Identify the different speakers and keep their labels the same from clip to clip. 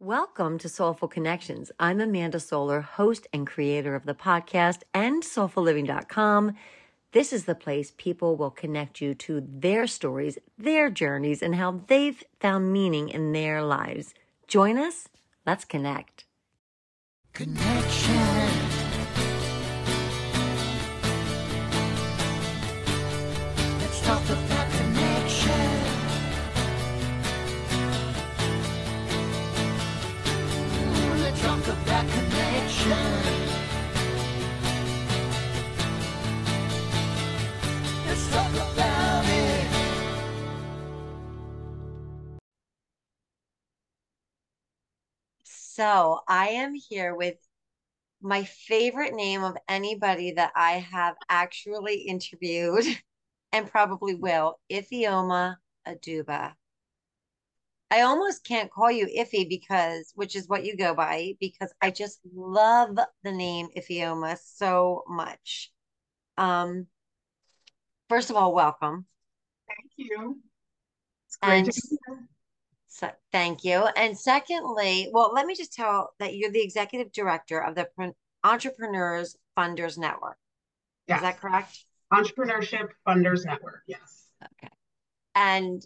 Speaker 1: Welcome to SolFul Connections. I'm Amanda Solar, host and creator of the podcast and soulfulliving.com. This is the place people will connect you to their stories, their journeys, and how they've found meaning in their lives. Join us. Let's connect.
Speaker 2: Connection.
Speaker 1: So I am here with my favorite name of anybody that I have actually interviewed and probably will, Ifeoma Aduba. I almost can't call you Ify because, which is what you go by, because I just love the name Ifeoma so much. Um, first of all, welcome.
Speaker 3: Thank you. It's great
Speaker 1: And
Speaker 3: to be here.
Speaker 1: So, thank you. And secondly, well, let me just tell that you're the executive director of the Entrepreneurs Funders Network. Is that correct?
Speaker 3: Entrepreneurship Funders Network. Yes.
Speaker 1: Okay. And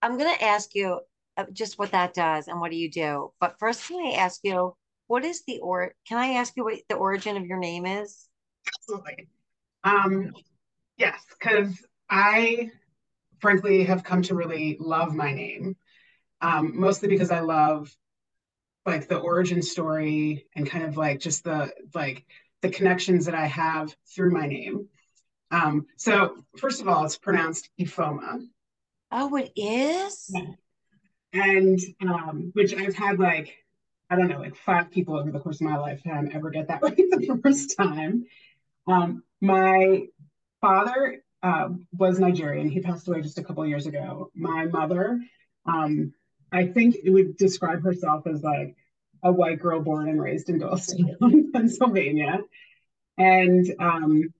Speaker 1: I'm going to ask you uh, just what that does and what do you do. But first, can I ask you, what is the or? Can I ask you what the origin of your name is?
Speaker 3: Absolutely. Um, yes, because I frankly have come to really love my name. Um, mostly because I love like the origin story and kind of like just the like the connections that I have through my name. Um, so first of all, it's pronounced Ifeoma.
Speaker 1: Oh, it is?
Speaker 3: Yeah. and um, which I've had like I don't know like five people over the course of my lifetime ever get that right the first time. Um, my father uh, was Nigerian. He passed away just a couple years ago. My mother, um, I think it would describe herself as like a white girl born and raised in Doylestown, Pennsylvania, and um,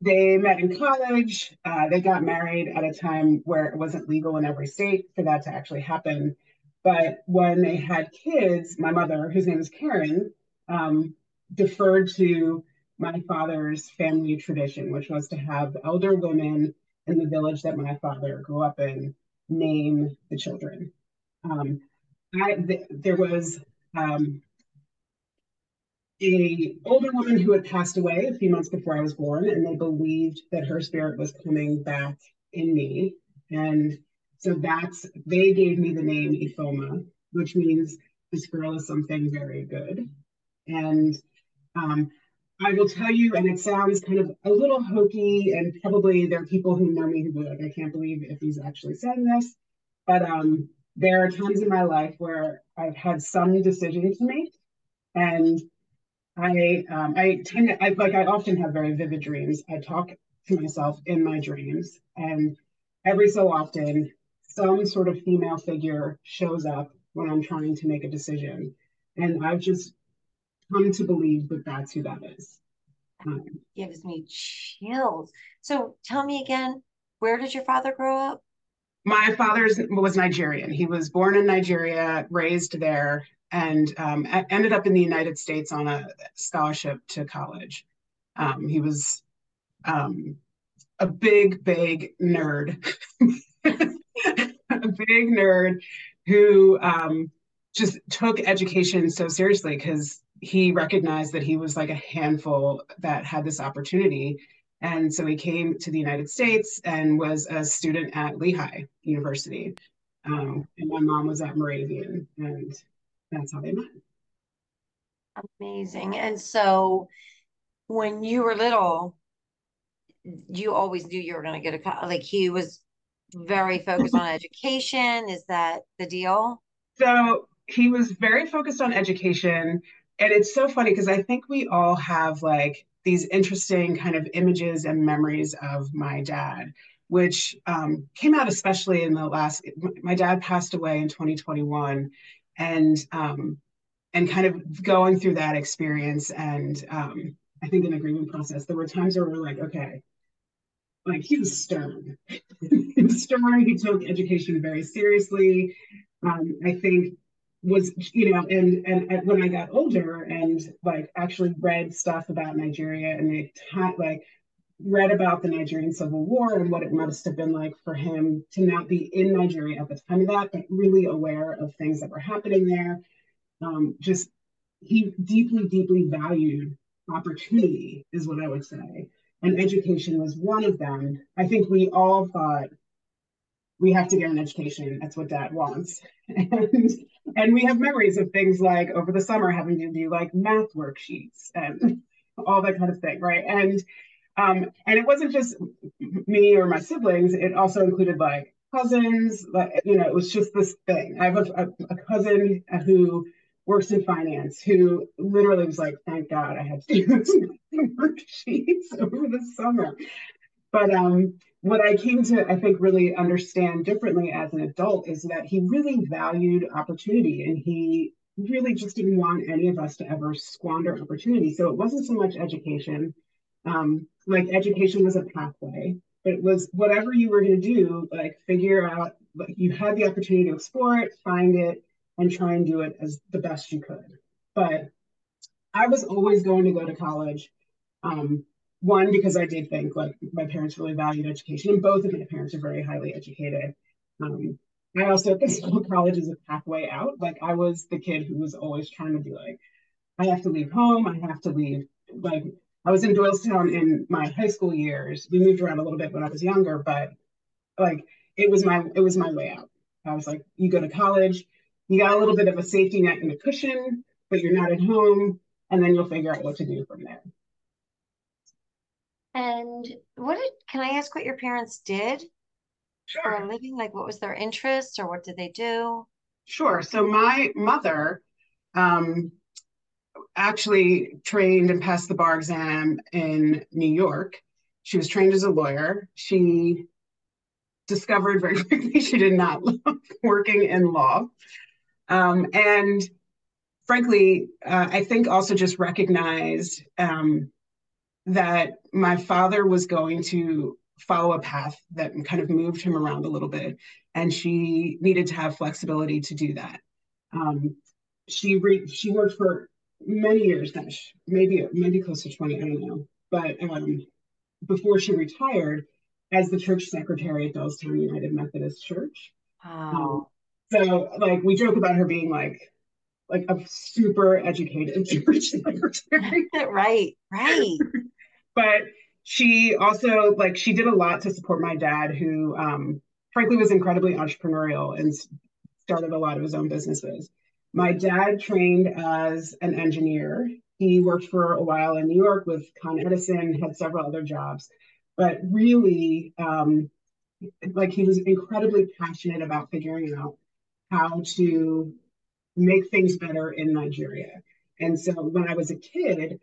Speaker 3: they met in college. Uh, they got married at a time where it wasn't legal in every state for that to actually happen. But when they had kids, my mother, whose name is Karen, um, deferred to my father's family tradition, which was to have elder women in the village that my father grew up in name the children. Um, I, th- there was um, a older woman who had passed away a few months before I was born, and they believed that her spirit was coming back in me. And so that's they gave me the name Ifeoma, which means this girl is something very good. And um, I will tell you, and it sounds kind of a little hokey, and probably there are people who know me who be like, I can't believe Ify's actually saying this. But um, there are times in my life where I've had some decision to make, and I um, I tend to I, like I often have very vivid dreams. I talk to myself in my dreams, and every so often, some sort of female figure shows up when I'm trying to make a decision, and I've just come to believe that that's who that is. Um,
Speaker 1: Gives me chills. So tell me again, where did your father grow up?
Speaker 3: My father was Nigerian. He was born in Nigeria, raised there, and um, ended up in the United States on a scholarship to college. Um, he was um, a big, big nerd, a big nerd who um, just took education so seriously because he recognized that he was like a handful that had this opportunity. And so he came to the United States and was a student at Lehigh University. Um, and my mom was at Moravian, and that's how they met.
Speaker 1: Amazing. And so when you were little, you always knew you were going to get a co- like he was very focused on education. Is that the deal?
Speaker 3: So he was very focused on education. And it's so funny because I think we all have like these interesting kind of images and memories of my dad, which um, came out especially in the last, my dad passed away in 2021. And um, and kind of going through that experience and um, I think in the grieving process, there were times where we're like, okay, like he was stern. he was stern. He took education very seriously. Um, I think was you know and, and and when i got older and like actually read stuff about nigeria and had like read about the nigerian civil war and what it must have been like for him to not be in nigeria at the time of that but really aware of things that were happening there um, just he deeply deeply valued opportunity is what i would say and education was one of them i think we all thought we have to get an education. That's what dad wants. And, and we have memories of things like over the summer having to do like math worksheets and all that kind of thing, right? And um, and it wasn't just me or my siblings, it also included like cousins, like you know, it was just this thing. I have a, a, a cousin who works in finance who literally was like, thank God I had to do this worksheets over the summer. But um, what I came to, I think, really understand differently as an adult is that he really valued opportunity and he really just didn't want any of us to ever squander opportunity. So it wasn't so much education. Um, like education was a pathway, but it was whatever you were going to do, like figure out, like you had the opportunity to explore it, find it, and try and do it as the best you could. But I was always going to go to college. Um, one because I did think like my parents really valued education, and both of my parents are very highly educated. Um, I also think college is a pathway out. Like I was the kid who was always trying to be like, I have to leave home. I have to leave. Like I was in Doylestown in my high school years. We moved around a little bit when I was younger, but like it was my it was my way out. I was like, you go to college, you got a little bit of a safety net and a cushion, but you're not at home, and then you'll figure out what to do from there.
Speaker 1: And what did, can I ask what your parents did for a living? Like, what was their interest or what did they do?
Speaker 3: Sure. So my mother um, actually trained and passed the bar exam in New York. She was trained as a lawyer. She discovered very quickly she did not love working in law. Um, and frankly, uh, I think also just recognized um, that my father was going to follow a path that kind of moved him around a little bit, and she needed to have flexibility to do that. Um, she re- she worked for many years, gosh, maybe maybe close to twenty, I don't know, but um, before she retired as the church secretary at Doylestown United Methodist Church. Um,
Speaker 1: Wow.
Speaker 3: so like we joke about her being like like a super educated church secretary
Speaker 1: Right, right.
Speaker 3: but she also like she did a lot to support my dad who um frankly was incredibly entrepreneurial and started a lot of his own businesses. My dad trained as an engineer. He worked for a while in new york with con edison had several other jobs. But really um like he was incredibly passionate about figuring out how to make things better in nigeria and so when i was a kid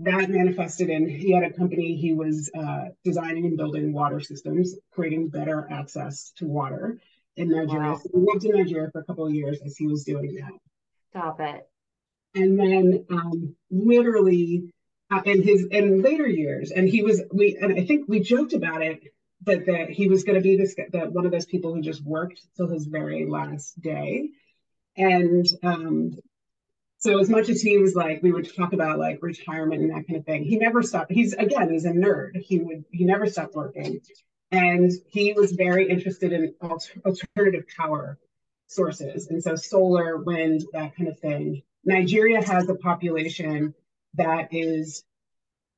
Speaker 3: that manifested in he had a company he was uh, designing and building water systems creating better access to water in nigeria
Speaker 1: Wow.
Speaker 3: so we lived in nigeria for a couple of years as he was doing that
Speaker 1: Stop it.
Speaker 3: and then um, literally uh, in his in later years and he was we and i think we joked about it that that he was going to be this that one of those people who just worked till his very last day and um, so as much as he was like, we would talk about like retirement and that kind of thing. He never stopped. He's again, he's a nerd. He would he never stopped working, and he was very interested in alter, alternative power sources, and so solar, wind, that kind of thing. Nigeria has a population that is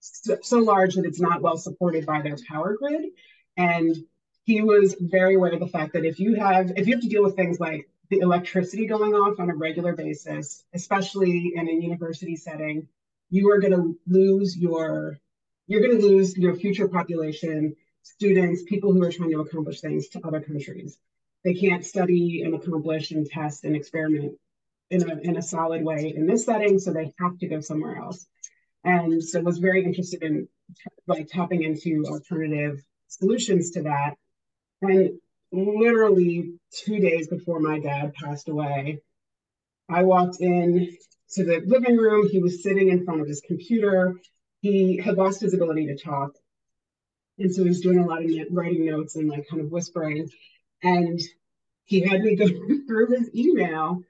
Speaker 3: so, so large that it's not well supported by their power grid, and he was very aware of the fact that if you have if you have to deal with things like the electricity going off on a regular basis, especially in a university setting, you are going to lose your you're going to lose your future population, students, people who are trying to accomplish things to other countries. They can't study and accomplish and test and experiment in a in a solid way in this setting, so they have to go somewhere else. And so was very interested in like tapping into alternative solutions to that. And literally two days before my dad passed away, I walked in to the living room. He was sitting in front of his computer. He had lost his ability to talk. And so he was doing a lot of writing notes and like kind of whispering. And he had me go through his email.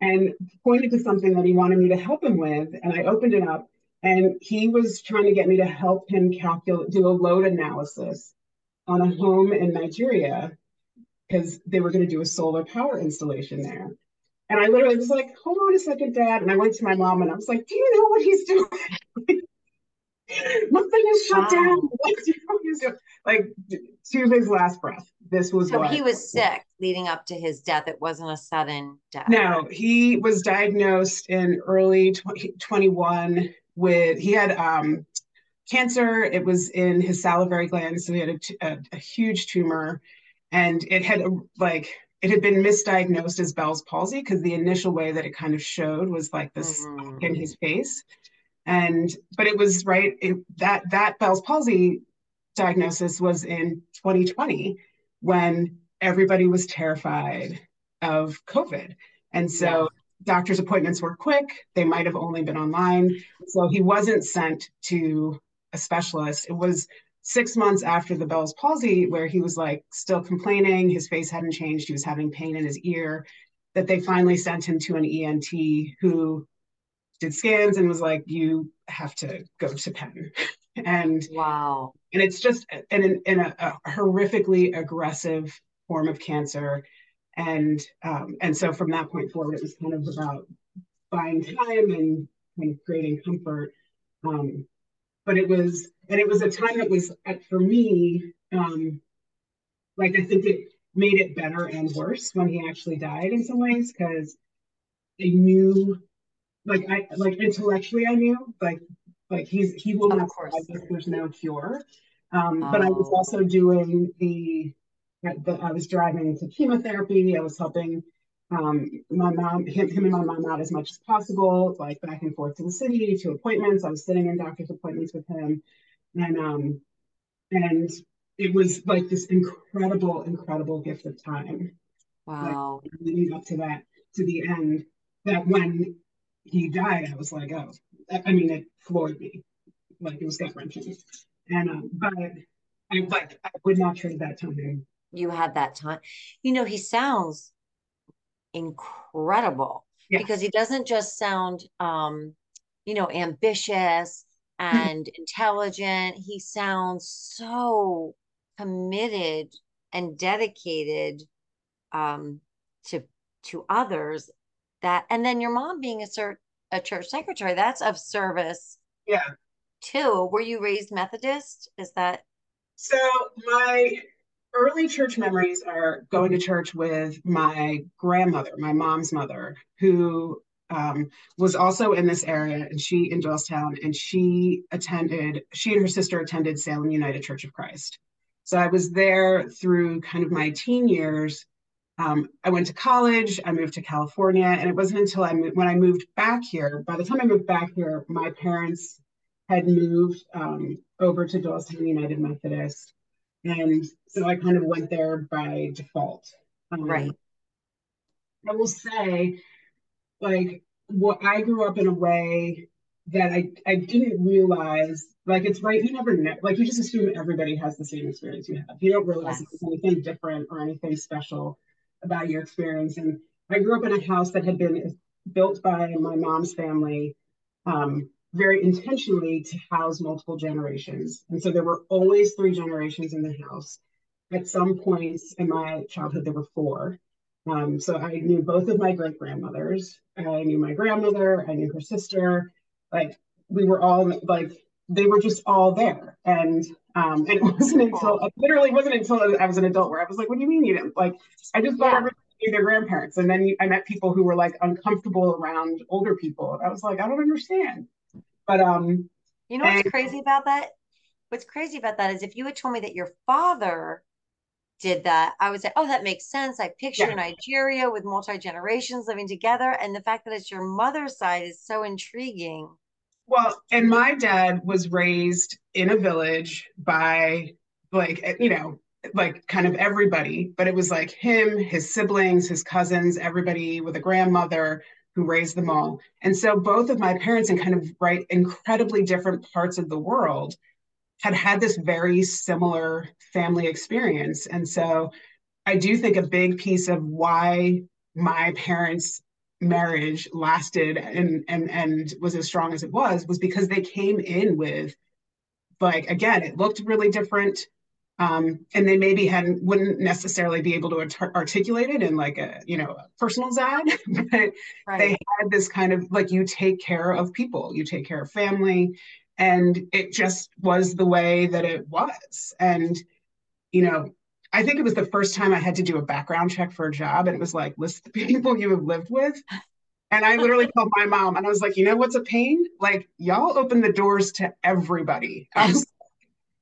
Speaker 3: and pointed to something that he wanted me to help him with. And I opened it up, and he was trying to get me to help him calculate, do a load analysis on a home in Nigeria because they were going to do a solar power installation there. And I literally was like, hold on a second, dad. And I went to my mom and I was like, do you know what he's doing? Nothing is shut
Speaker 1: Wow.
Speaker 3: down. like to his last breath. This was
Speaker 1: So
Speaker 3: what
Speaker 1: he was sick leading up to his death. It wasn't a sudden death.
Speaker 3: No, he was diagnosed in early 2021 with he had um cancer. It was in his salivary glands, so he had a huge tumor, and it had like it had been misdiagnosed as Bell's palsy because the initial way that it kind of showed was like this
Speaker 1: Mhm.
Speaker 3: in his face, and but it was right it, that that Bell's palsy diagnosis was in 2020 when everybody was terrified of COVID, and so
Speaker 1: Yeah.
Speaker 3: doctor's appointments were quick. They might have only been online, so he wasn't sent to a specialist. It was six months after the Bell's palsy, where he was like still complaining, his face hadn't changed, he was having pain in his ear, that they finally sent him to an ENT who did scans and was like, "You have to go to Penn," and
Speaker 1: Wow.
Speaker 3: and it's just in, in a, a horrifically aggressive form of cancer, and um, and so from that point forward, it was kind of about buying time and kind of creating comfort. Um, but it was, and it was a time that was uh, for me, um, like I think it made it better and worse when he actually died in some ways because I knew, like I like intellectually I knew like like he's he will
Speaker 1: Of
Speaker 3: not
Speaker 1: course.
Speaker 3: survive this. There's no cure. Um, But I was
Speaker 1: Oh.
Speaker 3: also doing the, the I was driving to chemotherapy. I was helping um, my mom, him, him and my mom out as much as possible, like back and forth to the city, to appointments. I was sitting in doctor's appointments with him, and um, and it was like this incredible, incredible gift of time
Speaker 1: Wow.
Speaker 3: leading up to that to the end. That when he died, I was like, oh, I I mean, it floored me, like it was gut wrenching, and um, but I like I would not trade that time.
Speaker 1: You had that time. You know, he sounds incredible
Speaker 3: Yeah.
Speaker 1: because he doesn't just sound um, you know, ambitious and intelligent. He sounds so committed and dedicated um to to others that and then your mom being a cert, a church secretary, that's of service
Speaker 3: Yeah.
Speaker 1: too. Were you raised Methodist? Is that
Speaker 3: So my early church memories are going to church with my grandmother, my mom's mother, who um, was also in this area, and she in Doylestown, and she attended. She and her sister attended Salem United Church of Christ. So I was there through kind of my teen years. Um, I went to college. I moved to California, and it wasn't until I moved, when I moved back here. By the time I moved back here, my parents had moved um, over to Doylestown United Methodist. And so I kind of went there by default. Um,
Speaker 1: Right.
Speaker 3: I will say, like, what I grew up in a way that I, I didn't realize, like, it's right, you never know, like, you just assume everybody has the same experience you have. You don't realize
Speaker 1: Yes.
Speaker 3: there's anything different or anything special about your experience. And I grew up in a house that had been built by my mom's family um, very intentionally to house multiple generations. And so there were always three generations in the house. At some points in my childhood, there were four. Um, so I knew both of my great grandmothers. I knew my grandmother. I knew her sister. Like we were all like they were just all there. And um, and it wasn't until it literally wasn't until I was an adult where I was like, "What do you mean you didn't?" Like I just thought
Speaker 1: Yeah.
Speaker 3: everybody knew their grandparents. And then I met people who were like uncomfortable around older people. I was like, I don't understand. But um,
Speaker 1: You know what's
Speaker 3: And-
Speaker 1: crazy about that? What's crazy about that is if you had told me that your father did that, I would say, oh, that makes sense. I picture
Speaker 3: Yeah.
Speaker 1: Nigeria with multi generations living together. And the fact that it's your mother's side is so intriguing.
Speaker 3: Well, and my dad was raised in a village by like, you know, like kind of everybody, but it was like him, his siblings, his cousins, everybody with a grandmother who raised them all. And so both of my parents in kind of right incredibly different parts of the world had had this very similar family experience. And so I do think a big piece of why my parents marriage lasted and and and was as strong as it was was because they came in with like again it looked really different um, and they maybe hadn't wouldn't necessarily be able to art- articulate it in like a you know a personal zad but right. they had this kind of like you take care of people you take care of family and it just was the way that it was and you know i think it was the first time i had to do a background check for a job and it was like list the people you have lived with and I literally called my mom and I was like, you know what's a pain? Like, y'all open the doors to everybody. I was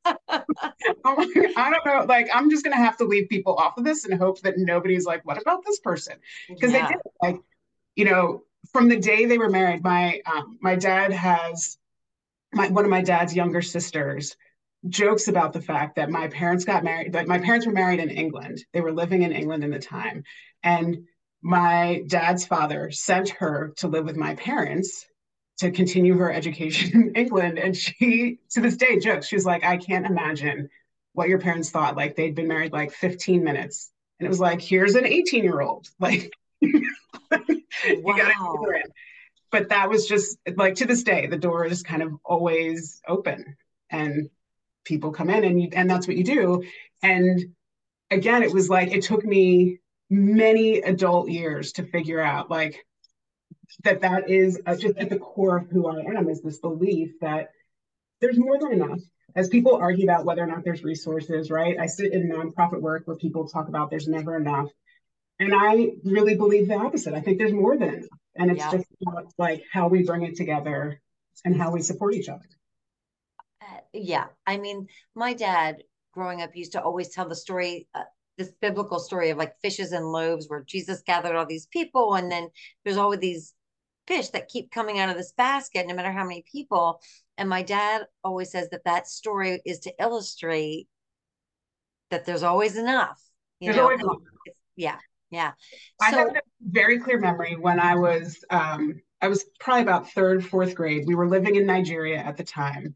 Speaker 3: I don't know. Like, I'm just gonna have to leave people off of this and hope that nobody's like, "What about this person?" Because yeah. they did. Like, you know, from the day they were married, my um, my dad has my one of my dad's younger sisters jokes about the fact that my parents got married. That my parents were married in England. They were living in England in the time, and my dad's father sent her to live with my parents to continue her education in England. And she, to this day, jokes, she's like, I can't imagine what your parents thought. Like they'd been married like 15 minutes. And it was like, here's an 18 year old. Like, you wow. got it. But that was just like to this day, the door is kind of always open and people come in and you, and that's what you do. And again, it was like, it took me many adult years to figure out like that that is uh, just at the core of who I am is this belief that there's more than enough. As people argue about whether or not there's resources, right? I sit in nonprofit work where people talk about there's never enough. And I really believe the opposite. I think there's more than enough. And it's yeah. just about like how we bring it together and how we support each other.
Speaker 1: Uh, yeah. I mean, my dad growing up used to always tell the story uh, this biblical story of like fishes and loaves where Jesus gathered all these people and then there's always these fish that keep coming out of this basket no matter how many people. And my dad always says that that story is to illustrate that there's always enough you there's know? always enough. yeah yeah.
Speaker 3: I have a very clear memory when i was um i was probably about third fourth grade. We were living in nigeria at the time.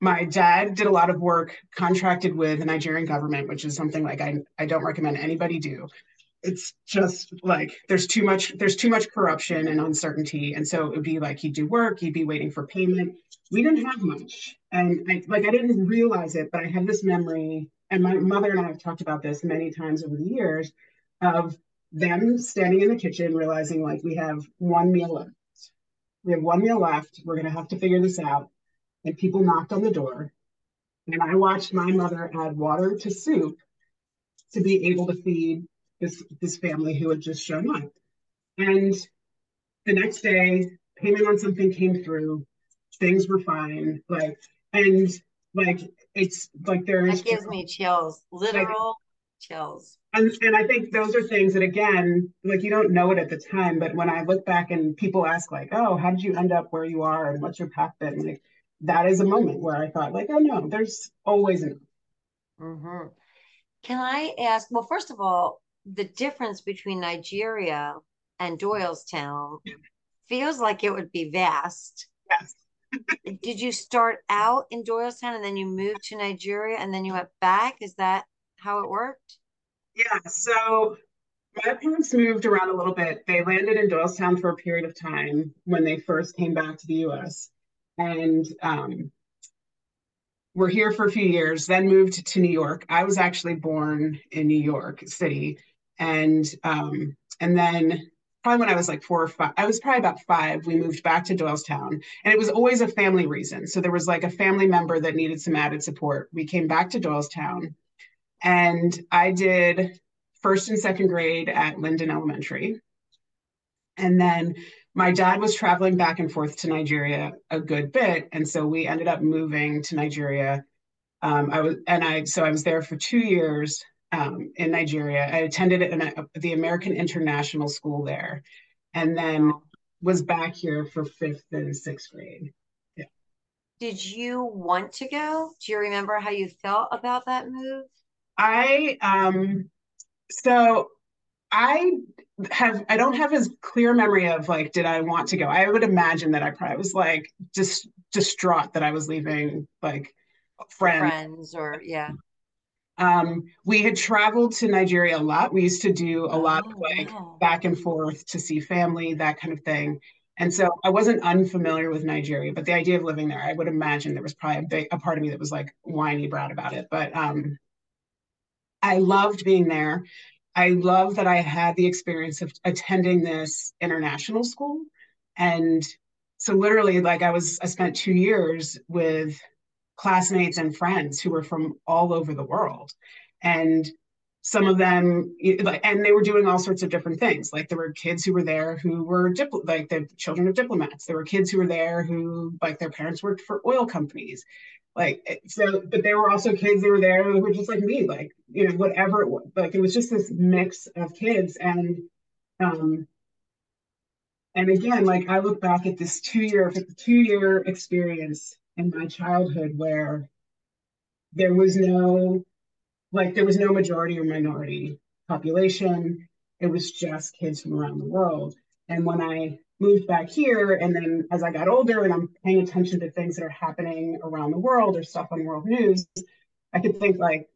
Speaker 3: My dad did a lot of work contracted with the Nigerian government, which is something like I, I don't recommend anybody do. It's just like there's too much there's too much corruption and uncertainty, and so it would be like you'd do work, you'd be waiting for payment. We didn't have much, and I, like I didn't realize it, but I have this memory, and my mother and I have talked about this many times over the years, of them standing in the kitchen realizing like we have one meal left, we have one meal left, we're gonna have to figure this out. And people knocked on the door. And I watched my mother add water to soup to be able to feed this, this family who had just shown up. And the next day, payment on something came through, things were fine. Like, and like, it's like there's.
Speaker 1: That gives me chills, literal like, chills.
Speaker 3: And, and I think those are things that, again, like you don't know it at the time, but when I look back and people ask, like, oh, how did you end up where you are and what's your path been? Like, that is a moment where I thought, like, oh no, there's always enough.
Speaker 1: Mm-hmm. Can I ask? Well, first of all, the difference between Nigeria and Doylestown feels like it would be vast.
Speaker 3: Yes.
Speaker 1: Did you start out in Doylestown and then you moved to Nigeria and then you went back? Is that how it worked?
Speaker 3: Yeah. So my parents moved around a little bit. They landed in Doylestown for a period of time when they first came back to the US and um, were here for a few years, then moved to New York. I was actually born in New York City. And um, and then probably when I was like four or five, I was probably about five, we moved back to Doylestown. And it was always a family reason. So there was like a family member that needed some added support. We came back to Doylestown and I did first and second grade at Linden Elementary. And then my dad was traveling back and forth to Nigeria a good bit, and so we ended up moving to Nigeria. Um, I was and I so I was there for two years um, in Nigeria. I attended an, a, the American International School there, and then was back here for fifth and sixth grade. Yeah.
Speaker 1: Did you want to go? Do you remember how you felt about that move?
Speaker 3: I um so I have I don't have as clear memory of like did I want to go. I would imagine that I probably was like just distraught that I was leaving like friends,
Speaker 1: friends or yeah.
Speaker 3: Um, we had traveled to Nigeria a lot. We used to do a lot
Speaker 1: Oh,
Speaker 3: of like
Speaker 1: wow.
Speaker 3: back and forth to see family, that kind of thing. And so I wasn't unfamiliar with Nigeria, but the idea of living there, I would imagine there was probably a big a part of me that was like whiny brat about it. But um, I loved being there. I love that I had the experience of attending this international school. And so literally like I was I spent 2 years with classmates and friends who were from all over the world. And some of them and they were doing all sorts of different things. Like there were kids who were there who were dipl- like the children of diplomats. There were kids who were there who like their parents worked for oil companies. Like so but there were also kids that were there who were just like me like you know whatever it was like it was just this mix of kids. And um and again like i look back at this two year two year experience in my childhood where there was no like there was no majority or minority population. It was just kids from around the world. And when i moved back here and then as i got older and i'm paying attention to things that are happening around the world or stuff on world news i could think like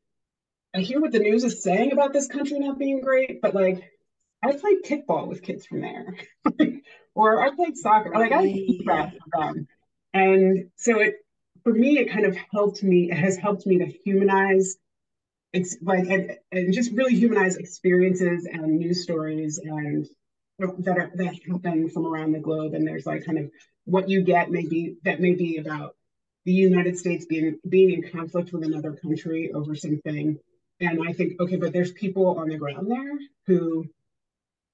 Speaker 3: i hear what the news is saying about this country not being great but like i played kickball with kids from there. Or i played soccer. Like i
Speaker 1: Right.
Speaker 3: them and so it for me it kind of helped me it has helped me to humanize it's like and, and just really humanize experiences and news stories and that are that happen from around the globe. And there's like kind of what you get maybe that may be about the United States being being in conflict with another country over something. And I think okay but there's people on the ground there who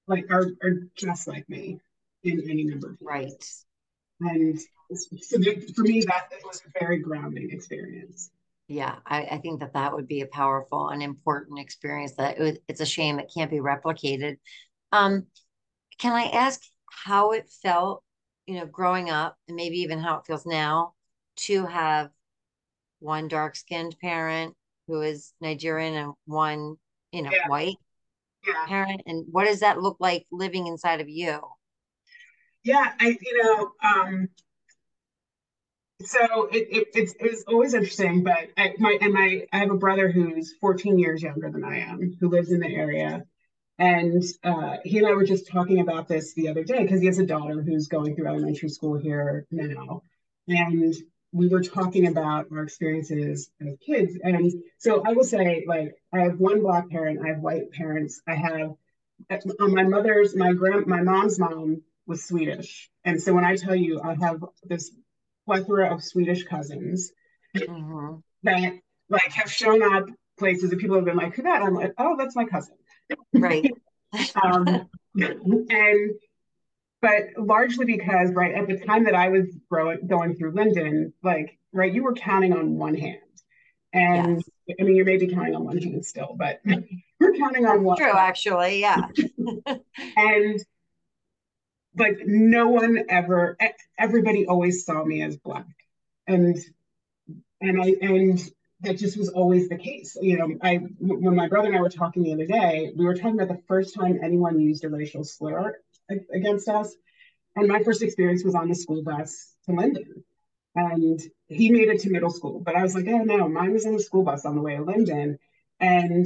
Speaker 3: like are are just like me in any number of ways.
Speaker 1: Right.
Speaker 3: and so for me that was a very grounding experience
Speaker 1: Yeah, I, I think that that would be a powerful and important experience that it, was- it's a shame it can't be replicated. Um, can I ask how it felt, you know, growing up and maybe even how it feels now to have one dark-skinned parent who is Nigerian and one, you know,
Speaker 3: yeah
Speaker 1: white
Speaker 3: yeah
Speaker 1: parent? And what does that look like living inside of you?
Speaker 3: yeah I you know um so it, it it's it was always interesting, but I, my and my I have a brother who's 14 years younger than I am, who lives in the area, and uh, he and I were just talking about this the other day because he has a daughter who's going through elementary school here now, and we were talking about our experiences as kids. And so I will say, like, I have one black parent, I have white parents, I have on my mother's, my grand, my mom's mom was Swedish, and so when I tell you, I have this plethora of Swedish cousins
Speaker 1: hmm
Speaker 3: that like have shown up places and people have been like, who that? I'm like, oh, that's my cousin.
Speaker 1: Right.
Speaker 3: Um, and but largely because right at the time that I was growing going through Linden, like right, you were counting on one hand. And
Speaker 1: Yes.
Speaker 3: I mean, you're maybe counting on one hand still, but we're counting on one.
Speaker 1: True, actually. Yeah.
Speaker 3: And like no one ever, everybody always saw me as black. And and I and that just was always the case. You know, I when my brother and I were talking the other day, we were talking about the first time anyone used a racial slur against us, and my first experience was on the school bus to Linden, and he made it to middle school, but I was like, oh no, mine was on the school bus on the way to Linden, and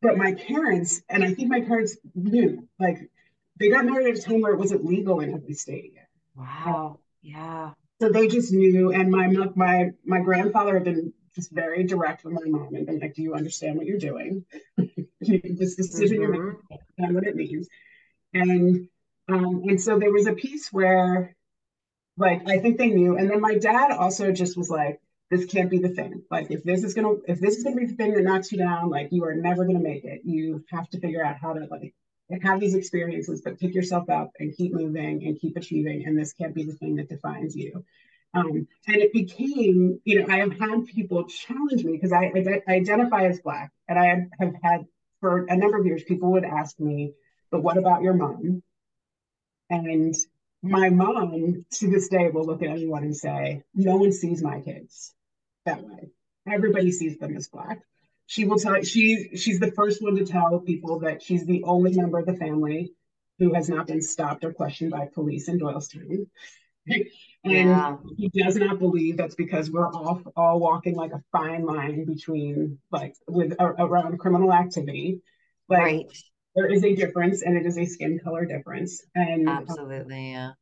Speaker 3: but my parents, and I think my parents knew, like they got married at a time where it wasn't legal in every state yet.
Speaker 1: Wow. Yeah.
Speaker 3: So they just knew, and my my my grandfather had been just very direct with my mom and been like, "Do you understand what you're doing? this decision you're making, and what it means." And um, and so there was a piece where, like, I think they knew, and then my dad also just was like, "This can't be the thing. Like, if this is gonna if this is gonna be the thing that knocks you down, like, you are never gonna make it. You have to figure out how to like." Have these experiences, but pick yourself up and keep moving and keep achieving. And this can't be the thing that defines you. Um, and it became, you know, I have had people challenge me because I, I identify as Black, and I have had for a number of years, people would ask me, but what about your mom? And my mom to this day will look at anyone and say, no one sees my kids that way. Everybody sees them as Black. She will tell she she's the first one to tell people that she's the only member of the family who has not been stopped or questioned by police in Doylestown. and
Speaker 1: Yeah.
Speaker 3: he does not believe that's because we're all all walking like a fine line between like with a- around criminal activity. Like
Speaker 1: Right.
Speaker 3: there is a difference, and it is a skin color difference. And um,
Speaker 1: Absolutely. Yeah.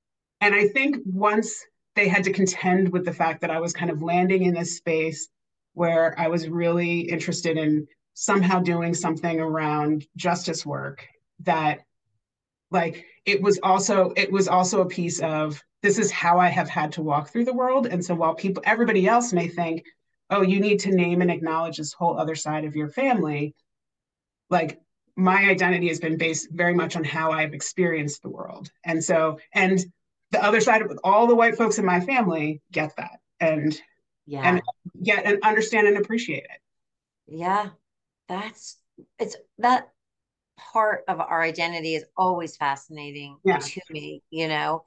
Speaker 3: and I think once they had to contend with the fact that I was kind of landing in this space where I was really interested in somehow doing something around justice work that like it was also it was also a piece of this is how I have had to walk through the world. And so while people everybody else may think oh you need to name and acknowledge this whole other side of your family like my identity has been based very much on how I've experienced the world. And so and the other side of all the white folks in my family get that. And
Speaker 1: Yeah.
Speaker 3: and get and understand and appreciate it
Speaker 1: Yeah, that's it's that part of our identity is always fascinating
Speaker 3: Yeah.
Speaker 1: to me, you know.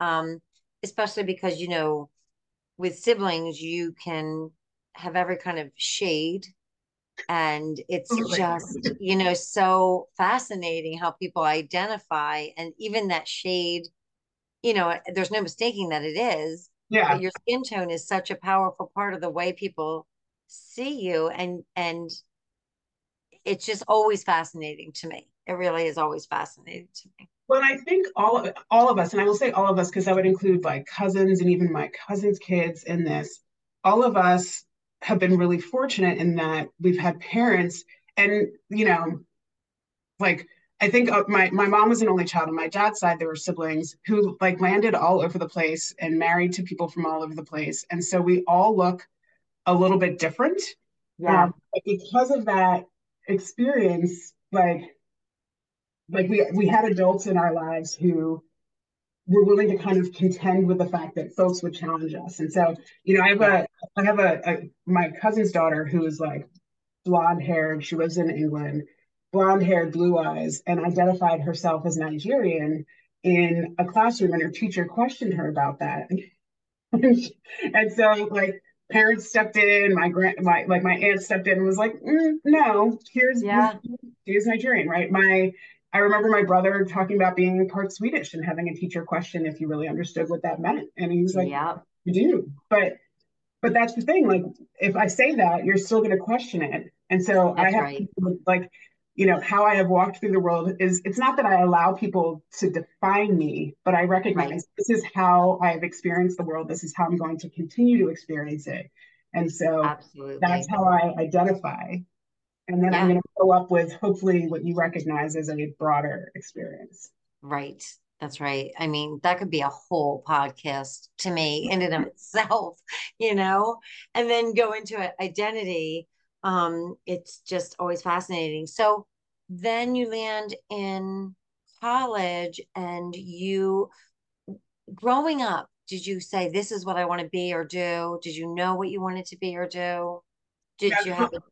Speaker 1: Um, especially because, you know, with siblings, you can have every kind of shade, and it's just, you know, so fascinating how people identify, and even that shade, you know, there's no mistaking that it is,
Speaker 3: yeah
Speaker 1: your skin tone is such a powerful part of the way people see you and and it's just always fascinating to me it really is always fascinating to me
Speaker 3: Well, I think all of all of us, and I will say all of us because i would include like cousins and even my cousins' kids in this. All of us have been really fortunate in that we've had parents, and you know, like I think uh, my my mom was an only child. On my dad's side, there were siblings who like landed all over the place and married to people from all over the place, and so we all look a little bit different.
Speaker 1: yeah
Speaker 3: Um, but because of that experience, like like we we had adults in our lives who were willing to kind of contend with the fact that folks would challenge us. And so, you know, I have a I have a, a my cousin's daughter who is like blonde haired. She lives in England, blonde haired, blue eyes, and identified herself as Nigerian in a classroom, and her teacher questioned her about that. and so, like parents stepped in, my grand, my like my aunt stepped in and was like, mm, "No, here's
Speaker 1: Yeah.
Speaker 3: here's Nigerian, right?" My I remember my brother talking about being part Swedish and having a teacher question if he really understood what that meant, and he was like,
Speaker 1: yeah
Speaker 3: "You do," but but that's the thing. Like, if I say that, you're still going to question it, and so I have
Speaker 1: right.
Speaker 3: like, you know, how I have walked through the world is it's not that I allow people to define me, but I recognize
Speaker 1: Right.
Speaker 3: this is how I have experienced the world. This is how I'm going to continue to experience it, and so
Speaker 1: absolutely
Speaker 3: that's how I identify. And then I'm going to go up with hopefully what you recognize as a broader experience.
Speaker 1: right that's right i mean that could be a whole podcast to me in and of itself you know and then go into it, identity um it's just always fascinating. So then you land in college and you growing up did you say this is what i want to be or do did you know what you wanted to be or do? Did
Speaker 3: Yeah,
Speaker 1: you have a,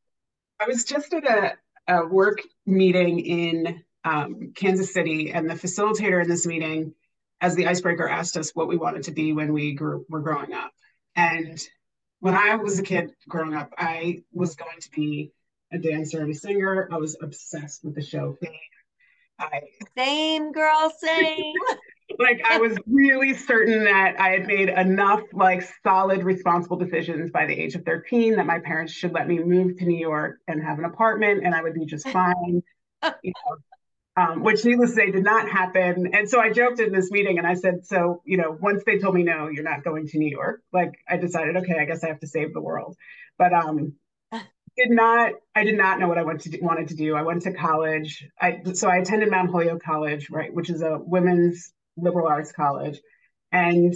Speaker 3: I was just at a, a work meeting in um, Kansas City, and the facilitator in this meeting, as the icebreaker, asked us what we wanted to be when we grew, were growing up. And when I was a kid growing up, I was going to be a dancer and a singer. I was obsessed with the show Fame. I
Speaker 1: same girl same
Speaker 3: like I was really certain that I had made enough like solid, responsible decisions by the age of 13 that my parents should let me move to New York and have an apartment and I would be just fine. You know, um, which needless to say did not happen. And so I joked in this meeting and I said, so, you know, once they told me no, you're not going to New York, like I decided, okay, I guess I have to save the world. But um did not I did not know what I wanted to do, wanted to do. I went to college. I so I attended Mount Holyoke College, right, which is a women's liberal arts college. And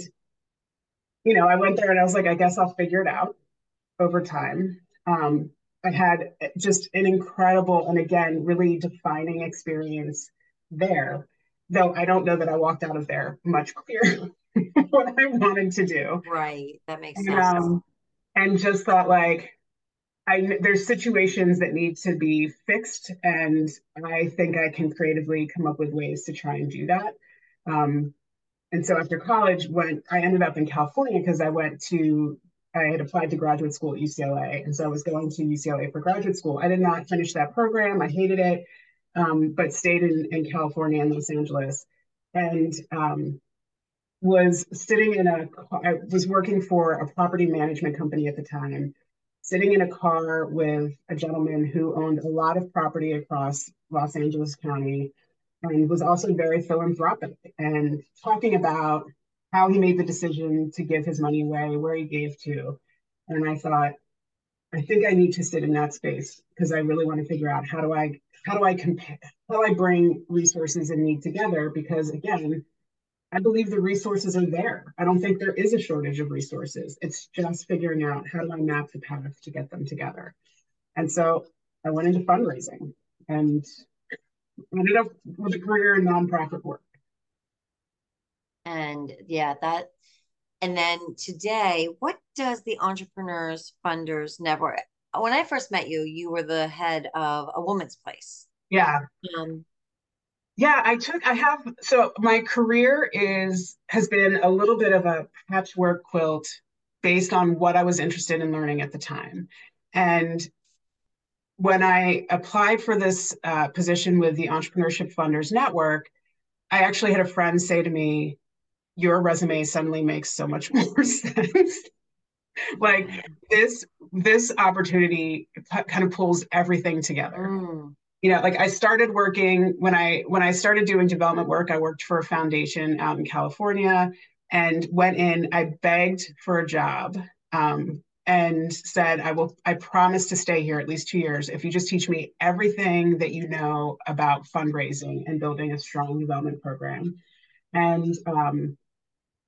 Speaker 3: you know, I went there and I was like, I guess I'll figure it out over time. Um, I had just an incredible and again really defining experience there. Though I don't know that I walked out of there much clearer what I wanted to do.
Speaker 1: right that makes
Speaker 3: And,
Speaker 1: sense
Speaker 3: um, and just thought like I there's situations that need to be fixed, and I think I can creatively come up with ways to try and do that. Um, and so after college, when I ended up in California because I went to I had applied to graduate school at UCLA, and so I was going to UCLA for graduate school. I did not finish that program. I hated it, um, but stayed in, in California and Los Angeles. And um, was sitting in a, I was working for a property management company at the time, sitting in a car with a gentleman who owned a lot of property across Los Angeles County and was also very philanthropic and talking about how he made the decision to give his money away, where he gave to. And I thought, I think I need to sit in that space because I really want to figure out how do I how do I compare how do I bring resources and need together because again, I believe the resources are there. I don't think there is a shortage of resources. It's just figuring out how do I map the path to get them together. And so I went into fundraising and ended up with a career in nonprofit work.
Speaker 1: And yeah, that and then today, what does the Entrepreneurs Funders Network? When I first met you, you were the head of a woman's place.
Speaker 3: Yeah.
Speaker 1: Um,
Speaker 3: Yeah, I took, I have, so my career is, has been a little bit of a patchwork quilt based on what I was interested in learning at the time. And when I applied for this uh, position with the Entrepreneurship Funders Network, I actually had a friend say to me, Your resume suddenly makes so much more sense. like this, this opportunity kind of pulls everything together.
Speaker 1: Mm,
Speaker 3: you know like i started working when i when i started doing development work i worked for a foundation out in california and went in i begged for a job um, and said i will i promise to stay here at least two years. If you just teach me everything that you know about fundraising and building a strong development program. And um,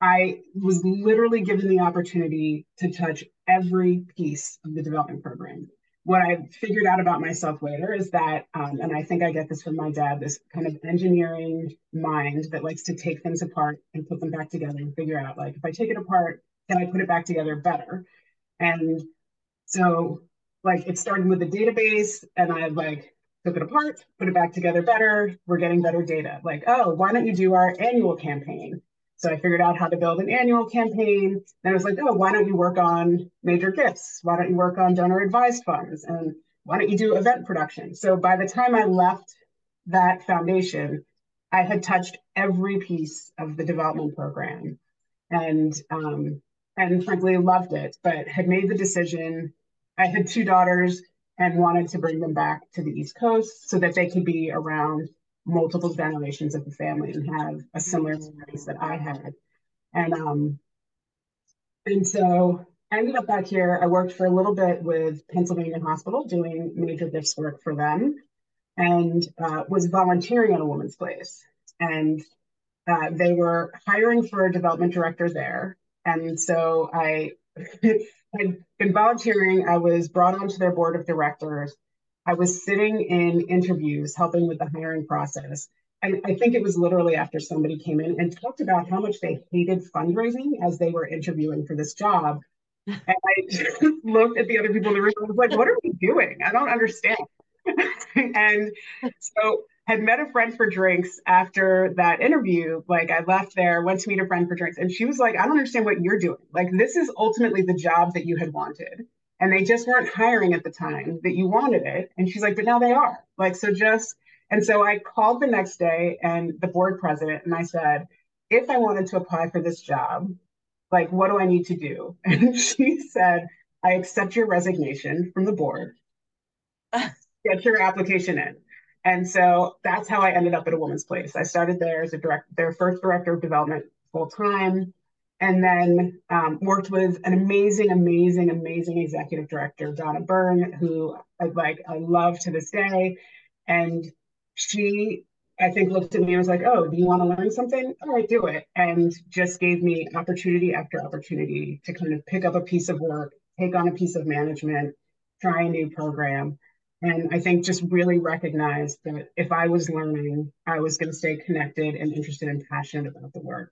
Speaker 3: i was literally given the opportunity to touch every piece of the development program what I figured out about myself later is that, um, and I think I get this from my dad, this kind of engineering mind that likes to take things apart and put them back together and figure out, like, if I take it apart, can I put it back together better? And so, like, it started with the database, and I like took it apart, put it back together better. We're getting better data. Like, oh, why don't you do our annual campaign? So I figured out how to build an annual campaign. Then I was like, oh, why don't you work on major gifts? Why don't you work on donor advised funds? And why don't you do event production? So by the time I left that foundation, I had touched every piece of the development program and um, and frankly loved it, but had made the decision. I had two daughters and wanted to bring them back to the East Coast so that they could be around multiple generations of the family and have a similar experience that I had. And um, and so I ended up back here. I worked for a little bit with Pennsylvania Hospital doing major gifts work for them and uh, was volunteering at a woman's place. And uh, they were hiring for a development director there. And so I had been volunteering. I was brought onto their board of directors I was sitting in interviews helping with the hiring process. And I think it was literally after somebody came in and talked about how much they hated fundraising as they were interviewing for this job. And I just looked at the other people in the room and was like, what are we doing? I don't understand. and so had met a friend for drinks after that interview. Like I left there, went to meet a friend for drinks, and she was like, I don't understand what you're doing. Like this is ultimately the job that you had wanted and they just weren't hiring at the time that you wanted it. And she's like, but now they are. Like, so just, and so I called the next day and the board president and I said, if I wanted to apply for this job, like, what do I need to do? And she said, I accept your resignation from the board, get your application in. And so that's how I ended up at a woman's place. I started there as a direct, their first director of development full time and then um, worked with an amazing, amazing, amazing executive director, Donna Byrne, who I like I love to this day. And she, I think, looked at me and was like, "Oh, do you want to learn something? All right, do it." And just gave me opportunity after opportunity to kind of pick up a piece of work, take on a piece of management, try a new program. And I think just really recognized that if I was learning, I was going to stay connected and interested and passionate about the work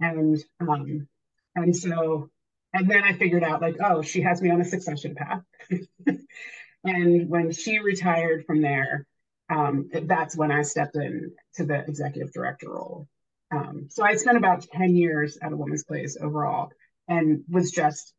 Speaker 3: and um, and so and then I figured out like, oh, she has me on a succession path. and when she retired from there, um, that's when I stepped in to the executive director role. Um, so I spent about 10 years at a woman's place overall and was just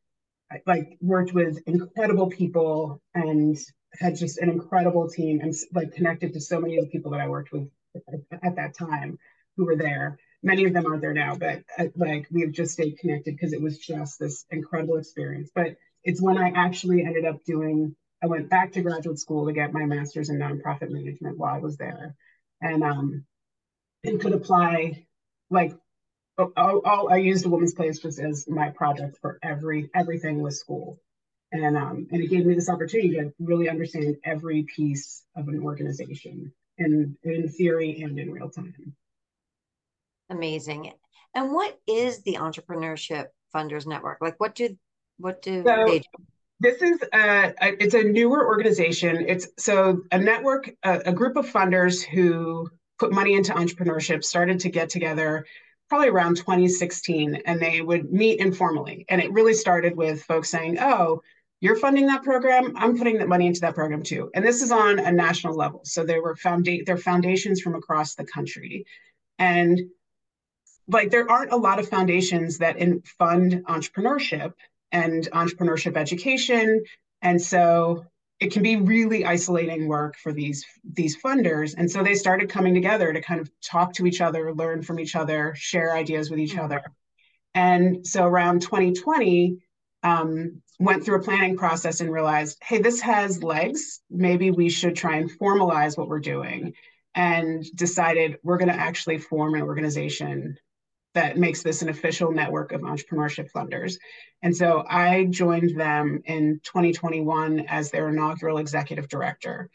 Speaker 3: like worked with incredible people and had just an incredible team and like connected to so many of the people that I worked with at, at that time who were there many of them aren't there now, but uh, like we've just stayed connected because it was just this incredible experience. But it's when I actually ended up doing, I went back to graduate school to get my master's in nonprofit management while I was there. And um and could apply like all I used a woman's place just as my project for every everything with school. And um and it gave me this opportunity to really understand every piece of an organization in in theory and in real time.
Speaker 1: Amazing. And what is the Entrepreneurship Funders Network? Like, what do what do
Speaker 3: So
Speaker 1: they do?
Speaker 3: this is a, a- it's a newer organization. It's so a network, a, a group of funders who put money into entrepreneurship started to get together probably around 2016 and they would meet informally. And it really started with folks saying, "Oh, you're funding that program. I'm putting that money into that program too." And this is on a national level. So there were founda- there foundations from across the country. And like there aren't a lot of foundations that in, fund entrepreneurship and entrepreneurship education. And so it can be really isolating work for these these funders. And so they started coming together to kind of talk to each other learn from each other share ideas with each
Speaker 1: Mhm.
Speaker 3: other. And so around 2020 um, went through a planning process and realized hey this has legs. Maybe we should try and formalize what we're doing. And decided we're going to actually form an organization that makes this an official network of entrepreneurship funders. And so I joined them in 2021 as their inaugural executive director.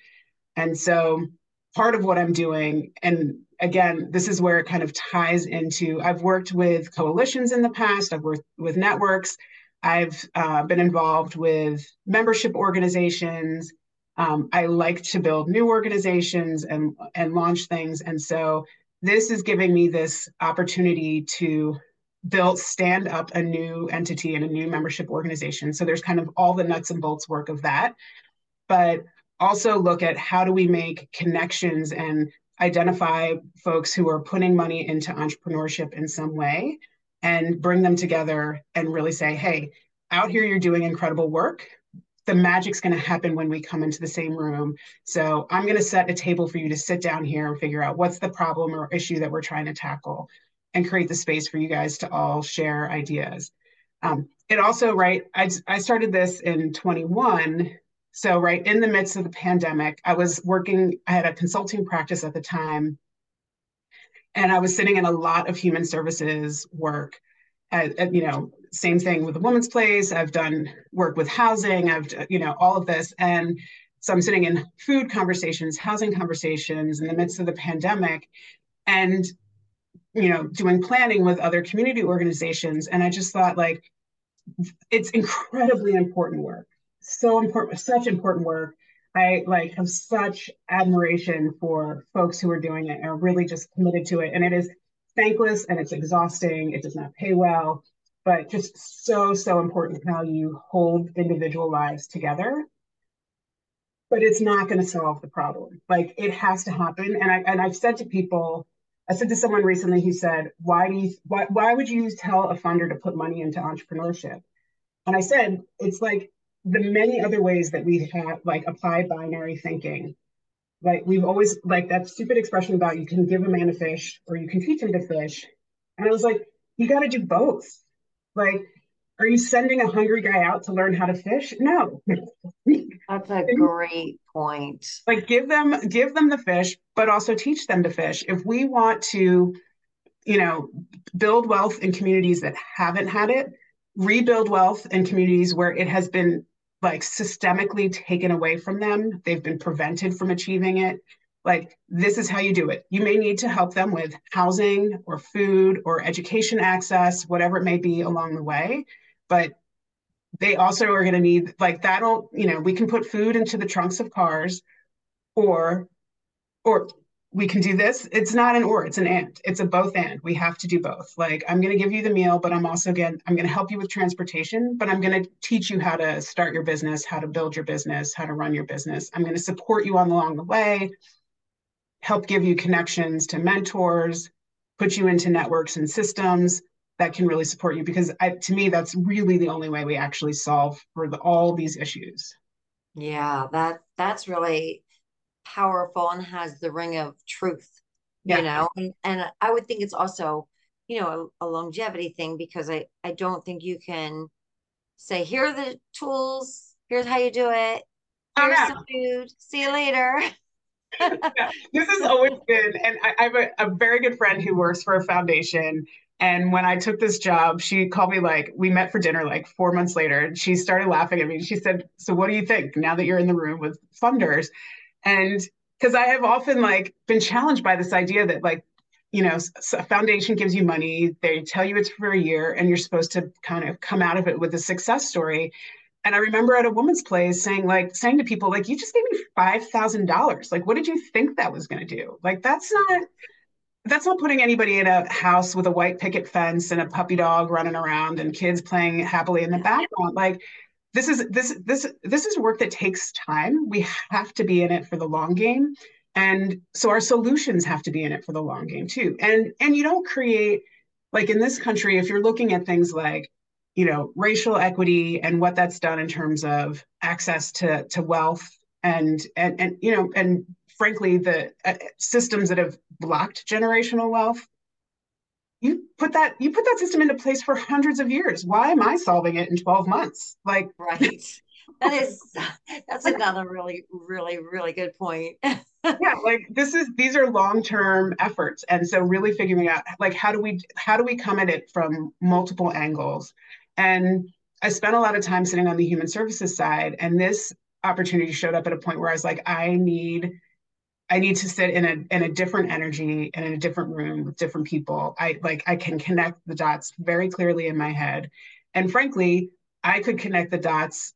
Speaker 3: And so part of what I'm doing, and again, this is where it kind of ties into I've worked with coalitions in the past, I've worked with networks, I've uh, been involved with membership organizations. Um, I like to build new organizations and, and launch things. And so this is giving me this opportunity to build stand up a new entity and a new membership organization. So there's kind of all the nuts and bolts work of that. But also look at how do we make connections and identify folks who are putting money into entrepreneurship in some way and bring them together and really say hey out here you're doing incredible work the magic's going to happen when we come into the same room. So I'm going to set a table for you to sit down here and figure out what's the problem or issue that we're trying to tackle and create the space for you guys to all share ideas. Um, it also, right, I, I started this in 21. So, right in the midst of the pandemic, I was working, I had a consulting practice at the time, and I was sitting in a lot of human services work. At, at, you know, same thing with the woman's place. I've done work with housing. I've, you know, all of this. And so I'm sitting in food conversations, housing conversations in the midst of the pandemic and, you know, doing planning with other community organizations. And I just thought like, it's incredibly important work. So important, such important work. I like have such admiration for folks who are doing it and are really just committed to it. And it is thankless and it's exhausting. It does not pay well, but just so, so important how you hold individual lives together. But it's not going to solve the problem. Like it has to happen. And I and I've said to people, I said to someone recently who said, why do you why why would you tell a funder to put money into entrepreneurship? And I said, it's like the many other ways that we have like applied binary thinking like we've always like that stupid expression about you can give a man a fish or you can teach him to fish. And I was like, you got to do both. Like, are you sending a hungry guy out to learn how to fish? No.
Speaker 1: That's a great point.
Speaker 3: like give them give them the fish, but also teach them to fish. If we want to, you know, build wealth in communities that haven't had it, rebuild wealth in communities where it has been like systemically taken away from them. They've been prevented from achieving it. Like, this is how you do it. You may need to help them with housing or food or education access, whatever it may be along the way. But they also are going to need, like, that'll, you know, we can put food into the trunks of cars or, or we can do this. It's not an or, it's an and. It's a both and. We have to do both. Like I'm going to give you the meal, but I'm also again I'm going to help you with transportation, but I'm going to teach you how to start your business, how to build your business, how to run your business. I'm going to support you on along the way, help give you connections to mentors, put you into networks and systems that can really support you because I, to me that's really the only way we actually solve for the, all these issues.
Speaker 1: Yeah, that that's really powerful and has the ring of truth, you know. And and I would think it's also you know, a, a longevity thing because I, I don't think you can say, here are the tools, here's how you do it,
Speaker 3: Oh,
Speaker 1: here's
Speaker 3: no.
Speaker 1: some food, see you later.
Speaker 3: This has always been, and I, I have a, a very good friend who works for a foundation. And when I took this job, she called me like, we met for dinner like four months later, and she started laughing at me. She said, So what do you think now that you're in the room with funders? And because I have often like been challenged by this idea that like, you know, a foundation gives you money, they tell you it's for a year, and you're supposed to kind of come out of it with a success story. And I remember at a woman's place saying, like, saying to people, like, you just gave me five thousand dollars. Like, what did you think that was going to do? Like, that's not that's not putting anybody in a house with a white picket fence and a puppy dog running around and kids playing happily in the background. Like, this is this this this is work that takes time. We have to be in it for the long game. And so our solutions have to be in it for the long game too. And and you don't create like in this country, if you're looking at things like you know racial equity and what that's done in terms of access to to wealth and and and you know and frankly the uh, systems that have blocked generational wealth. You put that you put that system into place for hundreds of years. Why am i solving it in 12 months? Like
Speaker 1: Right. That is, that's another really, really, really good point.
Speaker 3: yeah like this is these are long-term efforts. And so really figuring out like how do we how do we come at it from multiple angles and i spent a lot of time sitting on the human services side and this opportunity showed up at a point where i was like i need i need to sit in a in a different energy and in a different room with different people. I like i can connect the dots very clearly in my head. And frankly i could connect the dots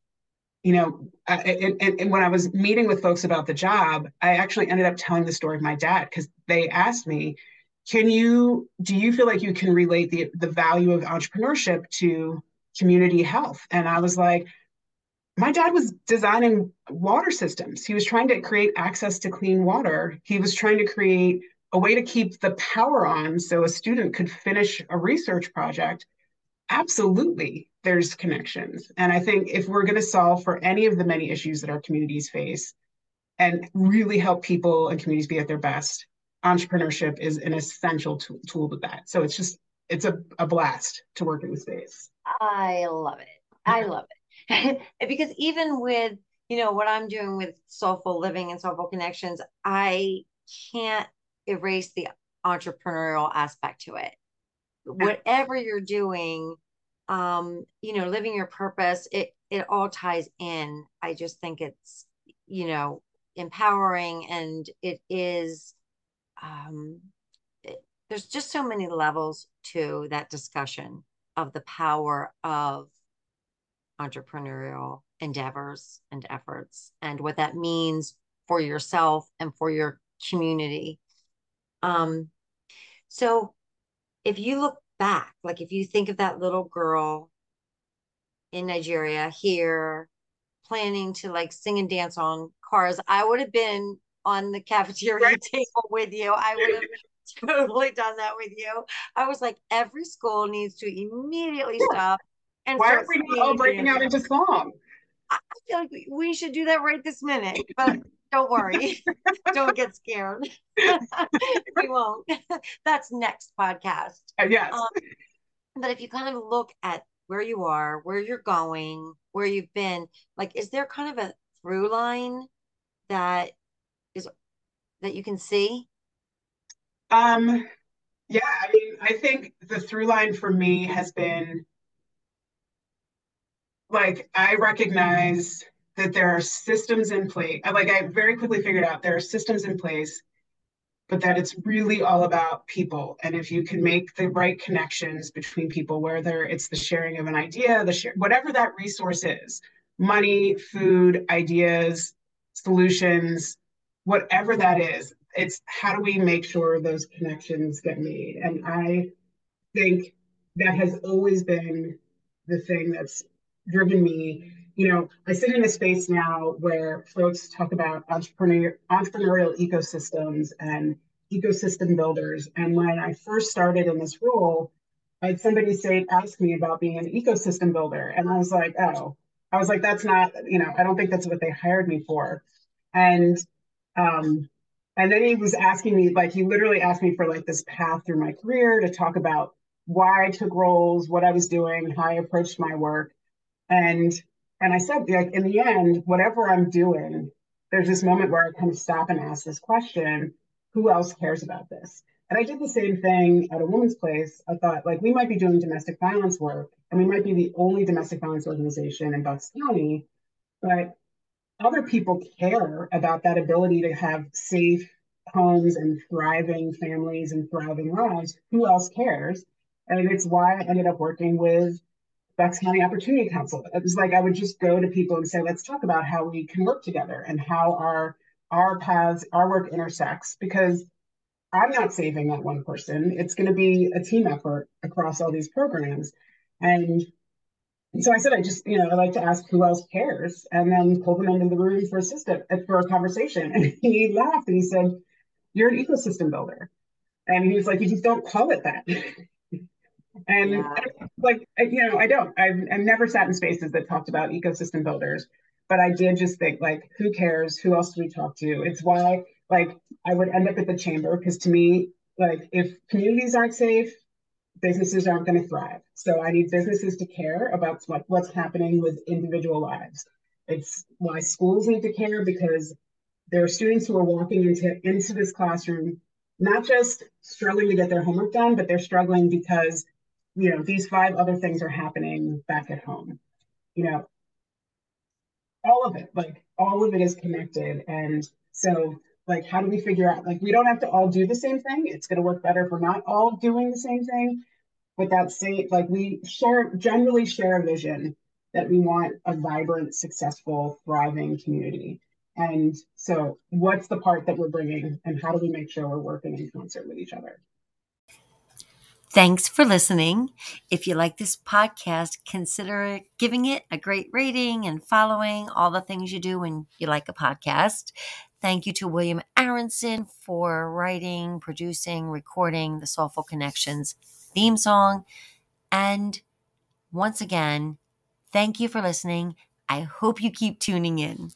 Speaker 3: you know, and, and, and, when I was meeting with folks about the job, I actually ended up telling the story of my dad because they asked me, "Can you do you feel like you can relate the the value of entrepreneurship to community health?" And I was like, "My dad was designing water systems. He was trying to create access to clean water. He was trying to create a way to keep the power on so a student could finish a research project." absolutely there's connections. And I think if we're going to solve for any of the many issues that our communities face and really help people and communities be at their best, entrepreneurship is an essential tool, with that. So it's just, it's a, a blast to work in the space.
Speaker 1: I love it. I love it. because even with, you know, what I'm doing with Soulful Living and SolFul Connections, I can't erase the entrepreneurial aspect to it whatever you're doing um you know living your purpose it it all ties in i just think it's you know empowering and it is um it, there's just so many levels to that discussion of the power of entrepreneurial endeavors and efforts and what that means for yourself and for your community um so if you look back, like if you think of that little girl in Nigeria here planning to like sing and dance on cars, I would have been on the cafeteria right. table with you. I would have totally done that with you. I was like, every school needs to immediately stop
Speaker 3: and why are we not all breaking out into song?
Speaker 1: I feel like we should do that right this minute, but don't worry. don't get scared. we won't. That's next podcast.
Speaker 3: Uh, yes. Um,
Speaker 1: but if you kind of look at where you are, where you're going, where you've been, like, is there kind of a through line that is that you can see?
Speaker 3: Um, yeah, I mean, I think the through line for me has been like I recognize that there are systems in place. Like I very quickly figured out there are systems in place, but that it's really all about people. And if you can make the right connections between people, whether it's the sharing of an idea, the share, whatever that resource is, money, food, ideas, solutions, whatever that is, it's how do we make sure those connections get made? And I think that has always been the thing that's driven me you know, I sit in a space now where folks talk about entrepreneur, entrepreneurial ecosystems and ecosystem builders. And when I first started in this role, I had somebody say, ask me about being an ecosystem builder. And I was like, oh, I was like, that's not, you know, I don't think that's what they hired me for. And, um, and then he was asking me, like, he literally asked me for like this path through my career to talk about why I took roles, what I was doing, how I approached my work. And and I said, like in the end, whatever I'm doing, there's this moment where I kind of stop and ask this question, who else cares about this? And I did the same thing at a woman's place. I thought, like, we might be doing domestic violence work, and we might be the only domestic violence organization in Bucks County, but other people care about that ability to have safe homes and thriving families and thriving lives. Who else cares? And it's why I ended up working with Bucks County Opportunity Council. It was like I would just go to people and say, let's talk about how we can work together and how our our paths, our work intersects, because I'm not saving that one person. It's going to be a team effort across all these programs. And so I said, I just, you know, I like to ask who else cares and then pull them into the room for a system, uh, for a conversation. And he laughed and he said, You're an ecosystem builder. And he was like, You just don't call it that. and
Speaker 1: Yeah.
Speaker 3: like, you know, I don't. I've, I've never sat in spaces that talked about ecosystem builders, but I did just think, like, who cares? Who else do we talk to? It's why, like, I would end up at the chamber because to me, like, if communities aren't safe, businesses aren't going to thrive. So I need businesses to care about what, what's happening with individual lives. It's why schools need to care because there are students who are walking into into this classroom not just struggling to get their homework done, but they're struggling because you know these five other things are happening back at home. You know, all of it, like all of it is connected, and so like how do we figure out like we don't have to all do the same thing it's going to work better if we're not all doing the same thing but that same like we share generally share a vision that we want a vibrant successful thriving community and so what's the part that we're bringing and how do we make sure we're working in concert with each other
Speaker 1: Thanks for listening. If you like this podcast, consider giving it a great rating and following all the things you do when you like a podcast. Thank you to William Aronson for writing, producing, recording the SolFul Connections theme song. And once again, thank you for listening. I hope you keep tuning in.